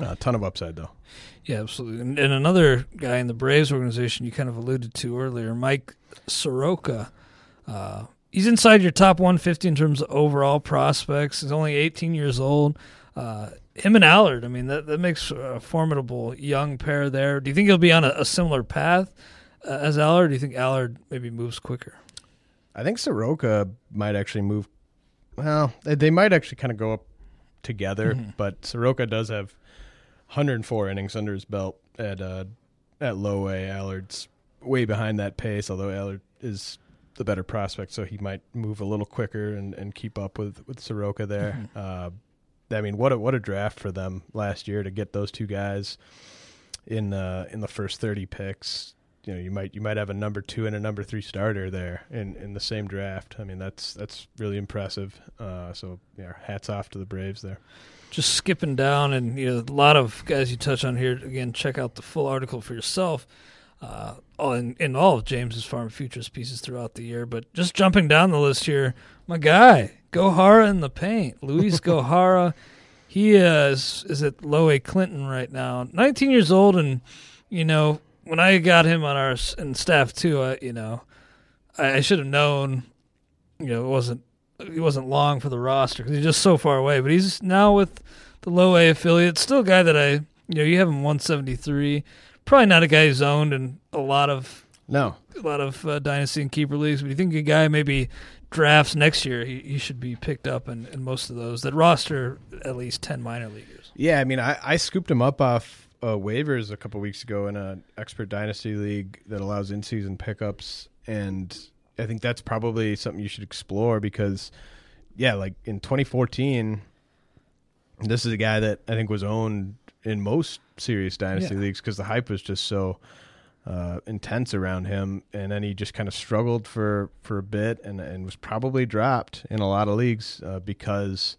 A uh, ton of upside, though. Yeah, absolutely. And, and, another guy in the Braves organization you kind of alluded to earlier, Mike Soroka. Uh, he's inside your top 150 in terms of overall prospects. He's only 18 years old. Uh, him and Allard, I mean, that, that makes a formidable young pair there. Do you think he'll be on a, a similar path uh, as Allard? do you think Allard maybe moves quicker? I think Soroka might actually move. Well, they might actually kind of go up together, mm-hmm. but Soroka does have 104 innings under his belt at uh, at low A. Allard's way behind that pace, although Allard is the better prospect, so he might move a little quicker and, and keep up with, with Soroka there. Mm-hmm. Uh, I mean, what a what a draft for them last year to get those two guys in uh, in the first 30 picks you know you might you might have a number two and a number three starter there in, in the same draft. I mean that's that's really impressive. Uh, so yeah, hats off to the Braves there. Just skipping down, and you know a lot of guys you touch on here. Again, check out the full article for yourself. Uh, in, in all of James's Farm Futures pieces throughout the year, but just jumping down the list here, my guy Gohara in the paint, Luis Gohara. He is is at Low A Clinton right now, 19 years old, and you know when I got him on our and staff too, I, you know, I, I should have known. You know, it wasn't he wasn't long for the roster because he's just so far away. But he's now with the low A affiliate. Still a guy that I, you know, you have him 173. Probably not a guy who's owned in a lot of no a lot of uh, dynasty and keeper leagues. But you think a guy maybe drafts next year, he, he should be picked up in, in most of those that roster at least ten minor leaguers. Yeah, I mean, I, I scooped him up off uh, waivers a couple weeks ago in an expert dynasty league that allows in-season pickups, and I think that's probably something you should explore because, yeah, like in 2014, this is a guy that I think was owned in most serious dynasty yeah. leagues because the hype was just so uh, intense around him, and then he just kind of struggled for for a bit and and was probably dropped in a lot of leagues uh, because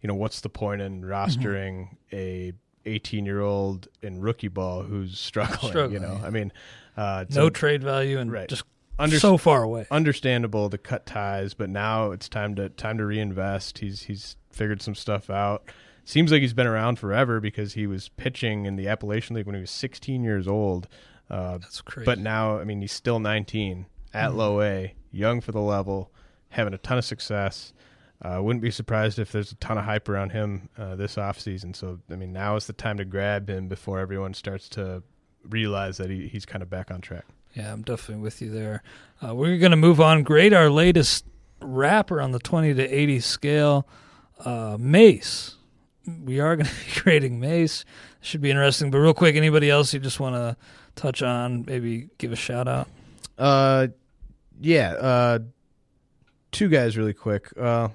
you know what's the point in mm-hmm. rostering mm-hmm. a 18 year old in rookie ball who's struggling. struggling you know, yeah. I mean, uh, no trade value and right. just Under- so far away. Understandable to cut ties, but now it's time to time to reinvest. He's he's figured some stuff out. Seems like he's been around forever because he was pitching in the Appalachian League when he was 16 years old. Uh, That's crazy. But now, I mean, he's still 19 at mm-hmm. low A, young for the level, having a ton of success. I uh, wouldn't be surprised if there's a ton of hype around him uh, this offseason. So, I mean, now is the time to grab him before everyone starts to realize that he, he's kind of back on track. Yeah, I'm definitely with you there. Uh, we're going to move on. Grade our latest rapper on the 20 to 80 scale, uh, Mase. We are going to be grading Mace. Should be interesting. But real quick, anybody else you just want to touch on? Maybe give a shout out. Uh, yeah. Uh, two guys really quick. Uh,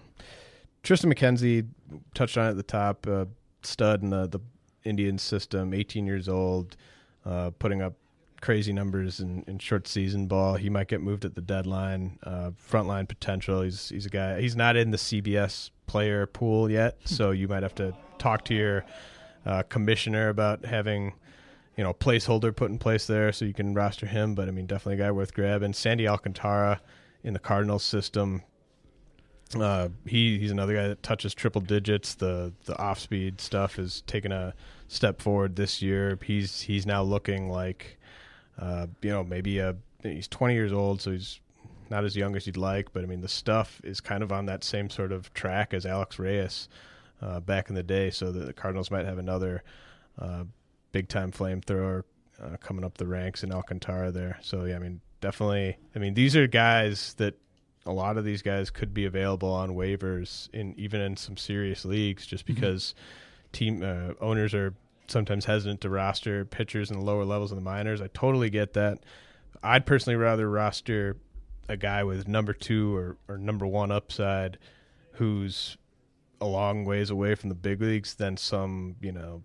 Triston McKenzie touched on at the top. Uh, stud in the the Indian system. 18 years old, uh, putting up crazy numbers in, in short season ball. He might get moved at the deadline. Uh, frontline potential. He's he's a guy. He's not in the CBS player pool yet, so you might have to talk to your uh, commissioner about having you know placeholder put in place there so you can roster him. But I mean, definitely a guy worth grabbing. Sandy Alcantara in the Cardinals system. Uh, he he's another guy that touches triple digits. The the off speed stuff is taking a step forward this year. He's he's now looking like uh, you know, maybe a he's 20 years old, so he's not as young as you'd like. But I mean, the stuff is kind of on that same sort of track as Alex Reyes uh, back in the day. So the Cardinals might have another uh, big time flamethrower uh, coming up the ranks in Alcantara there. So yeah, I mean, definitely. I mean, these are guys that a lot of these guys could be available on waivers in even in some serious leagues, just mm-hmm. because mm-hmm. team uh, owners are sometimes hesitant to roster pitchers in the lower levels of the minors. I totally get that. I'd personally rather roster a guy with number two or, or number one upside who's a long ways away from the big leagues than some, you know,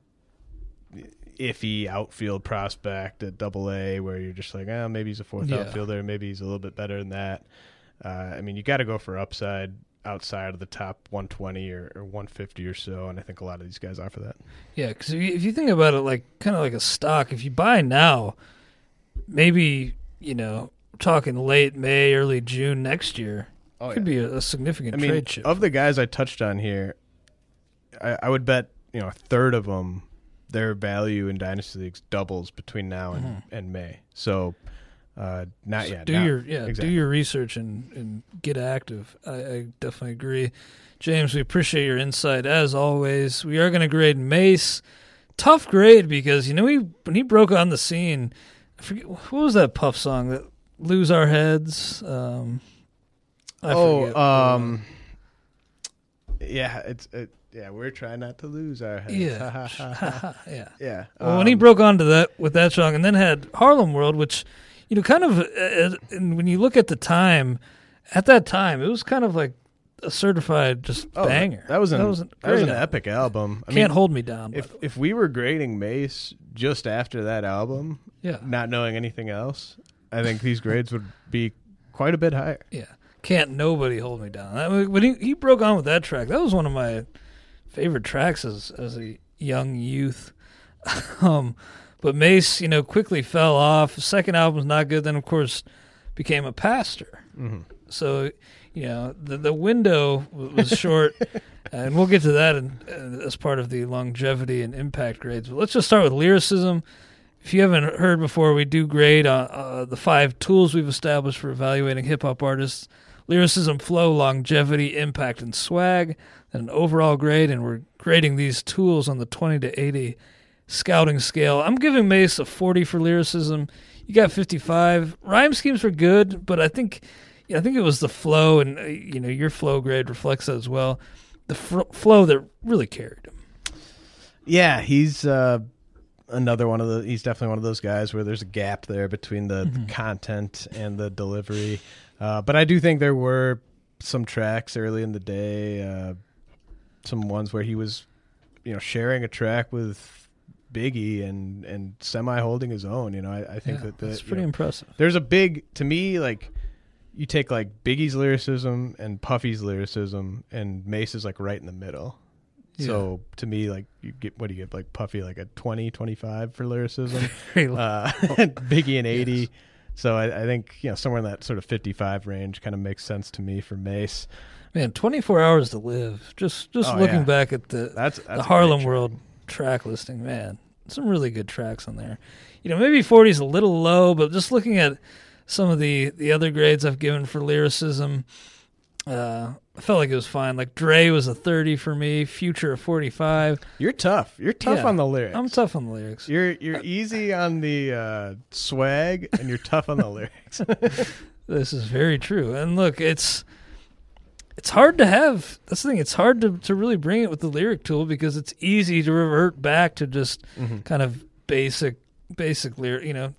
iffy outfield prospect at double A where you're just like, oh, maybe he's a fourth yeah. outfielder, maybe he's a little bit better than that. Uh, I mean, you got to go for upside outside of the top 120 or, or 150 or so, and I think a lot of these guys offer that. Yeah, because if, if you think about it like kind of like a stock, if you buy now, maybe you know talking late May, early June next year, oh, could yeah. be a, a, significant I trade mean, chip. Of the guys I touched on here, I, I, would bet you know a third of them their value in dynasty leagues doubles between now and, mm-hmm. and May. So uh, not yet. Do not, your yeah, exactly. do your research and, and get active. I, I, definitely agree, James. We appreciate your insight as always. We are going to grade Mase. Tough grade because you know he when he broke on the scene. I forget what was that Puff song that lose our heads. Um, I oh, forget. um, yeah, it's it, yeah. We're trying not to lose our heads. Yeah, yeah, yeah. Well, um, when he um, broke onto that with that song, and then had Harlem World, which you know, kind of, uh, uh when you look at the time, at that time, it was kind of like a certified just oh, banger. That was an that was an, that was an epic album. I Can't mean, hold me down. If if we were grading Mase just after that album, yeah, not knowing anything else, I think these grades would be quite a bit higher. Yeah, can't nobody hold me down. when he he broke on with that track, that was one of my favorite tracks as as a young youth. um, but Mase, you know, quickly fell off. Second album was not good. Then, of course, became a pastor. Mm-hmm. So, you know, the the window was short, and we'll get to that in, uh, as part of the longevity and impact grades. But let's just start with lyricism. If you haven't heard before, we do grade uh, uh, the five tools we've established for evaluating hip hop artists: lyricism, flow, longevity, impact, and swag. And an overall grade, and we're grading these tools on the twenty to eighty scouting scale. I'm giving Mase a 40 for lyricism. You got 55. Rhyme schemes were good, but I think I think it was the flow, and uh, you know your flow grade reflects that as well. The fr- flow that really carried him. Yeah, he's uh, another one of the. He's definitely one of those guys where there's a gap there between the, mm-hmm. the content and the delivery. Uh, but I do think there were some tracks early in the day, uh, some ones where he was, you know, sharing a track with Biggie and and semi holding his own. You know, I, I think yeah, that that's pretty know, impressive. There's a big to me like you take like Biggie's lyricism and Puffy's lyricism, and Mase is like right in the middle. Yeah. So to me, like you get what do you get like Puffy like a 20, 25 for lyricism, uh, Biggie an eighty. Yes. So I, I, think you know somewhere in that sort of fifty five range kind of makes sense to me for Mase. Man, twenty four hours to live. Just just oh, looking yeah. back at the that's, that's the Harlem World track listing, man, some really good tracks on there. You know, maybe 40 is a little low, but just looking at some of the the other grades I've given for lyricism, uh, I felt like it was fine. Like Dre was a 30 for me, Future a 45. You're tough. You're tough yeah, on the lyrics. I'm tough on the lyrics. You're you're easy on the uh, swag, and you're tough on the lyrics. this is very true. And look, it's it's hard to have. That's the thing. It's hard to to really bring it with the lyric tool because it's easy to revert back to just Mm-hmm. kind of basic basic lyric. You know,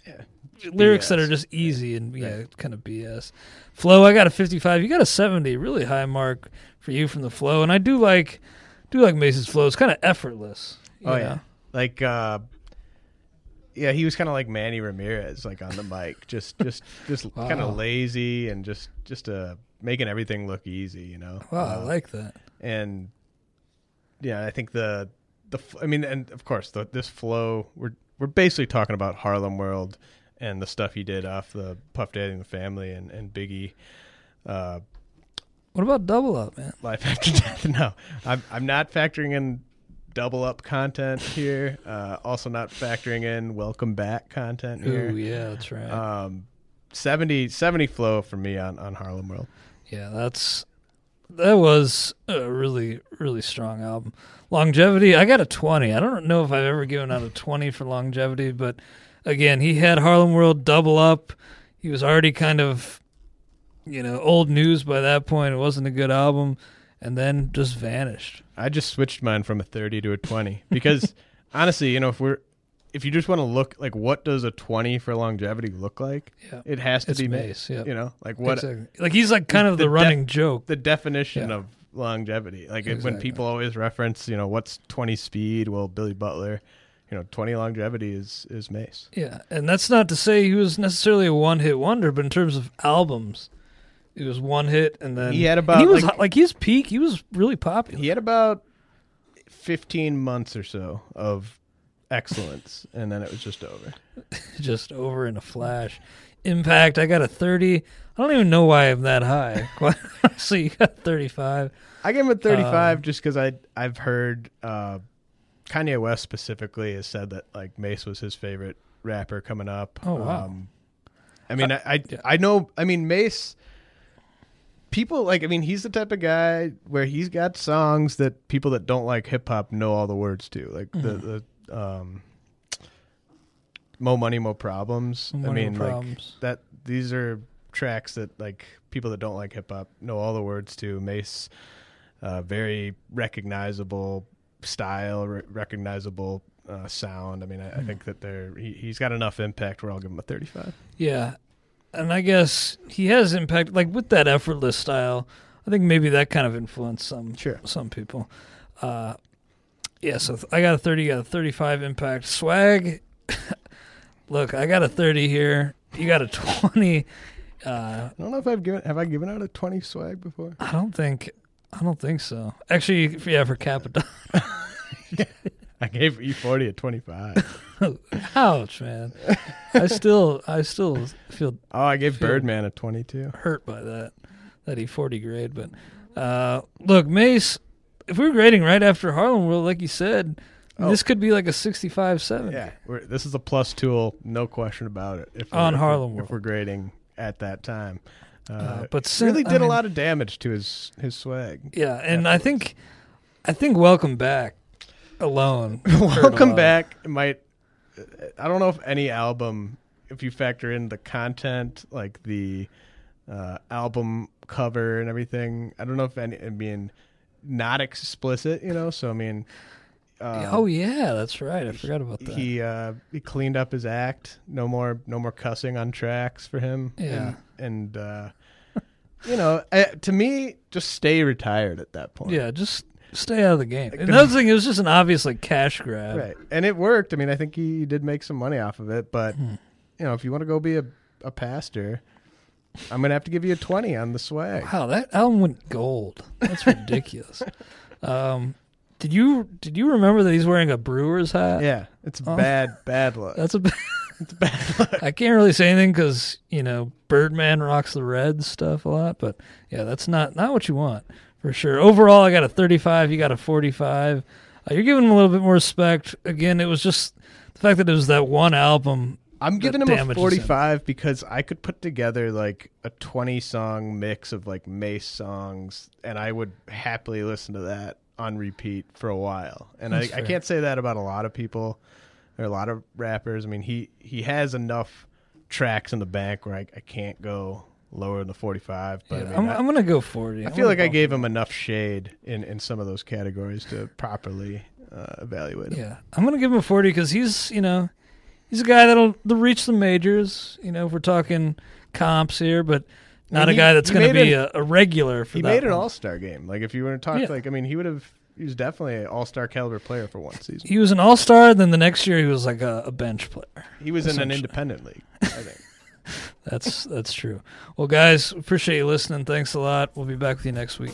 lyrics that are just easy and yeah, kind of BS. Flow, I got a 55. You got a 70. Really high mark for you from the flow, and I do like do like Mase's flow. It's kind of effortless. you Oh know? yeah, like uh, yeah, he was kind of like Manny Ramirez, like on the mic, just just just kind of lazy and just just uh making everything look easy, you know. Wow, I Uh, like that. and yeah, I think the the I mean, and of course the, this flow we're we're basically talking about Harlem World and the stuff he did off the Puff Daddy and the Family and and Biggie. Uh, What about Double Up, man? Life After Death. No, I'm I'm not factoring in double up content here. Uh, also not factoring in welcome back content here. Ooh, yeah, that's right. Um, 70, 70 flow for me on, on Harlem World. Yeah, that's that was a really really strong album. Longevity, I got a 20. I don't know if I've ever given out a 20 for longevity, but again, he had Harlem World double up. He was already kind of you know, old news by that point. It wasn't a good album and then just vanished. I just switched mine from a 30 to a 20 because honestly, you know, if we're if you just want to look like what does a 20 for longevity look like, Yeah. it has to It's be Mase, yeah. You know, like what Exactly. Like he's like kind of the, the running def- joke. the definition Yeah. of longevity. Like it, when people always reference, you know, what's 20 speed? Well, Billy Butler, you know, 20 longevity is is Mase. Yeah, and that's not to say he was necessarily a one-hit wonder, but in terms of albums, it was one hit, and then He had about, he was like- like his peak. He was really popular. He had about 15 months or so of excellence and then it was just over. just over in a flash. Impact, I got a thirty. I don't even know why I'm that high. Quite honestly, you got thirty-five. I gave him a 35 Um, just cuz I I've heard uh Kanye West specifically has said that like Mase was his favorite rapper coming up. Oh, wow. Um, I mean, I I, yeah. I know. I mean, Mase. People like. I mean, he's the type of guy where he's got songs that people that don't like hip hop know all the words to, like Mm-hmm. the the um, "Mo Money, Mo Problems." Mo I Money, Mo mean, like Problems. that. These are tracks that like people that don't like hip hop know all the words to. Mase, uh, very recognizable style, re- recognizable uh, sound. I mean, I, I think that they're he, he's got enough impact where I'll give him a thirty-five. Yeah, and I guess he has impact, like with that effortless style. I think maybe that kind of influenced some Sure. some people. Uh, yeah, so th- I got a thirty, you got a thirty-five impact swag. Look, I got a thirty here. You got a twenty. Uh, I don't know if I've given have I given out a twenty swag before. I don't think. I don't think so. Actually, yeah, for Capadon. I gave E forty a twenty five. Ouch, man. I still, I still feel Oh, I gave Birdman a twenty two. hurt by that that E40 grade. But uh, look, Mase, if we're grading right after Harlem World, like you said, Oh. this could be like a 65, 70. Yeah, we're, this is a plus tool, no question about it. If On if Harlem World. if we're grading at that time, uh, Uh, but really sin- I did mean- a lot of damage to his his swag. Yeah, and I think, I think Welcome Back alone. Welcome back might. I don't know if any album, if you factor in the content, like the uh, album cover and everything. I don't know if any. I mean, not explicit, you know. So I mean, uh, oh yeah, that's right. I forgot about that. he uh, he cleaned up his act. No more no more cussing on tracks for him. Yeah. and, and uh, you know, uh, to me, just stay retired at that point. yeah, just stay out of the game. Another thing, it was just an obvious like cash grab. right. And it worked. I mean, I think he did make some money off of it. But Hmm. you know, if you want to go be a a pastor, I'm gonna have to give you a twenty on the swag. Wow, that album went gold. That's ridiculous. um, did you did you remember that he's wearing a Brewers hat? Yeah, it's Oh. bad, bad luck. That's a. b- It's bad luck. I can't really say anything because you know Birdman rocks the red stuff a lot, but yeah, that's not not what you want for sure. Overall, I got a 35. You got a 45. Uh, you're giving him a little bit more respect. Again, it was just the fact that it was that one album. I'm giving him a 45 because I could put together like a 20 song mix of like Mase songs, and I would happily listen to that on repeat for a while. And I, I can't say that about a lot of people or a lot of rappers. I mean, he he has enough tracks in the bank where I, I can't go lower than the 45. But Yeah, I mean, I'm, I, I'm gonna go forty. I I'm feel like I gave him enough shade in, in some of those categories to properly uh, evaluate him. Yeah, I'm gonna give him a forty because he's you know he's a guy that'll, that'll reach the majors. You know, if we're talking comps here, but not mean, a guy that's going to be an- a, a regular for He made an. All Star game. Like if you were to talk, Yeah. like I mean, he would have. He was definitely an All Star caliber player for one season. He was an all star. Then the next year he was like a, a bench player. He was in an independent league. I think. That's that's true. Well, guys, appreciate you listening. Thanks a lot. We'll be back with you next week.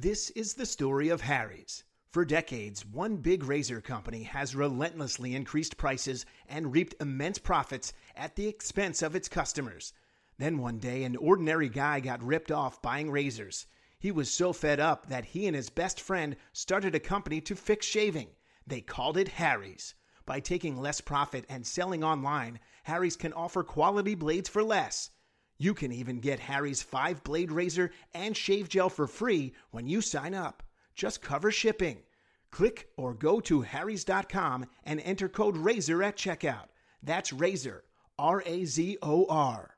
This is the story of Harry's. For decades, one big razor company has relentlessly increased prices and reaped immense profits at the expense of its customers. Then one day, an ordinary guy got ripped off buying razors. He was so fed up that he and his best friend started a company to fix shaving. They called it Harry's. By taking less profit and selling online, Harry's can offer quality blades for less. You can even get Harry's 5 blade razor and shave gel for free when you sign up. Just cover shipping. Click or go to harrys.com and enter code RAZOR at checkout. That's RAZOR, R A Z O R.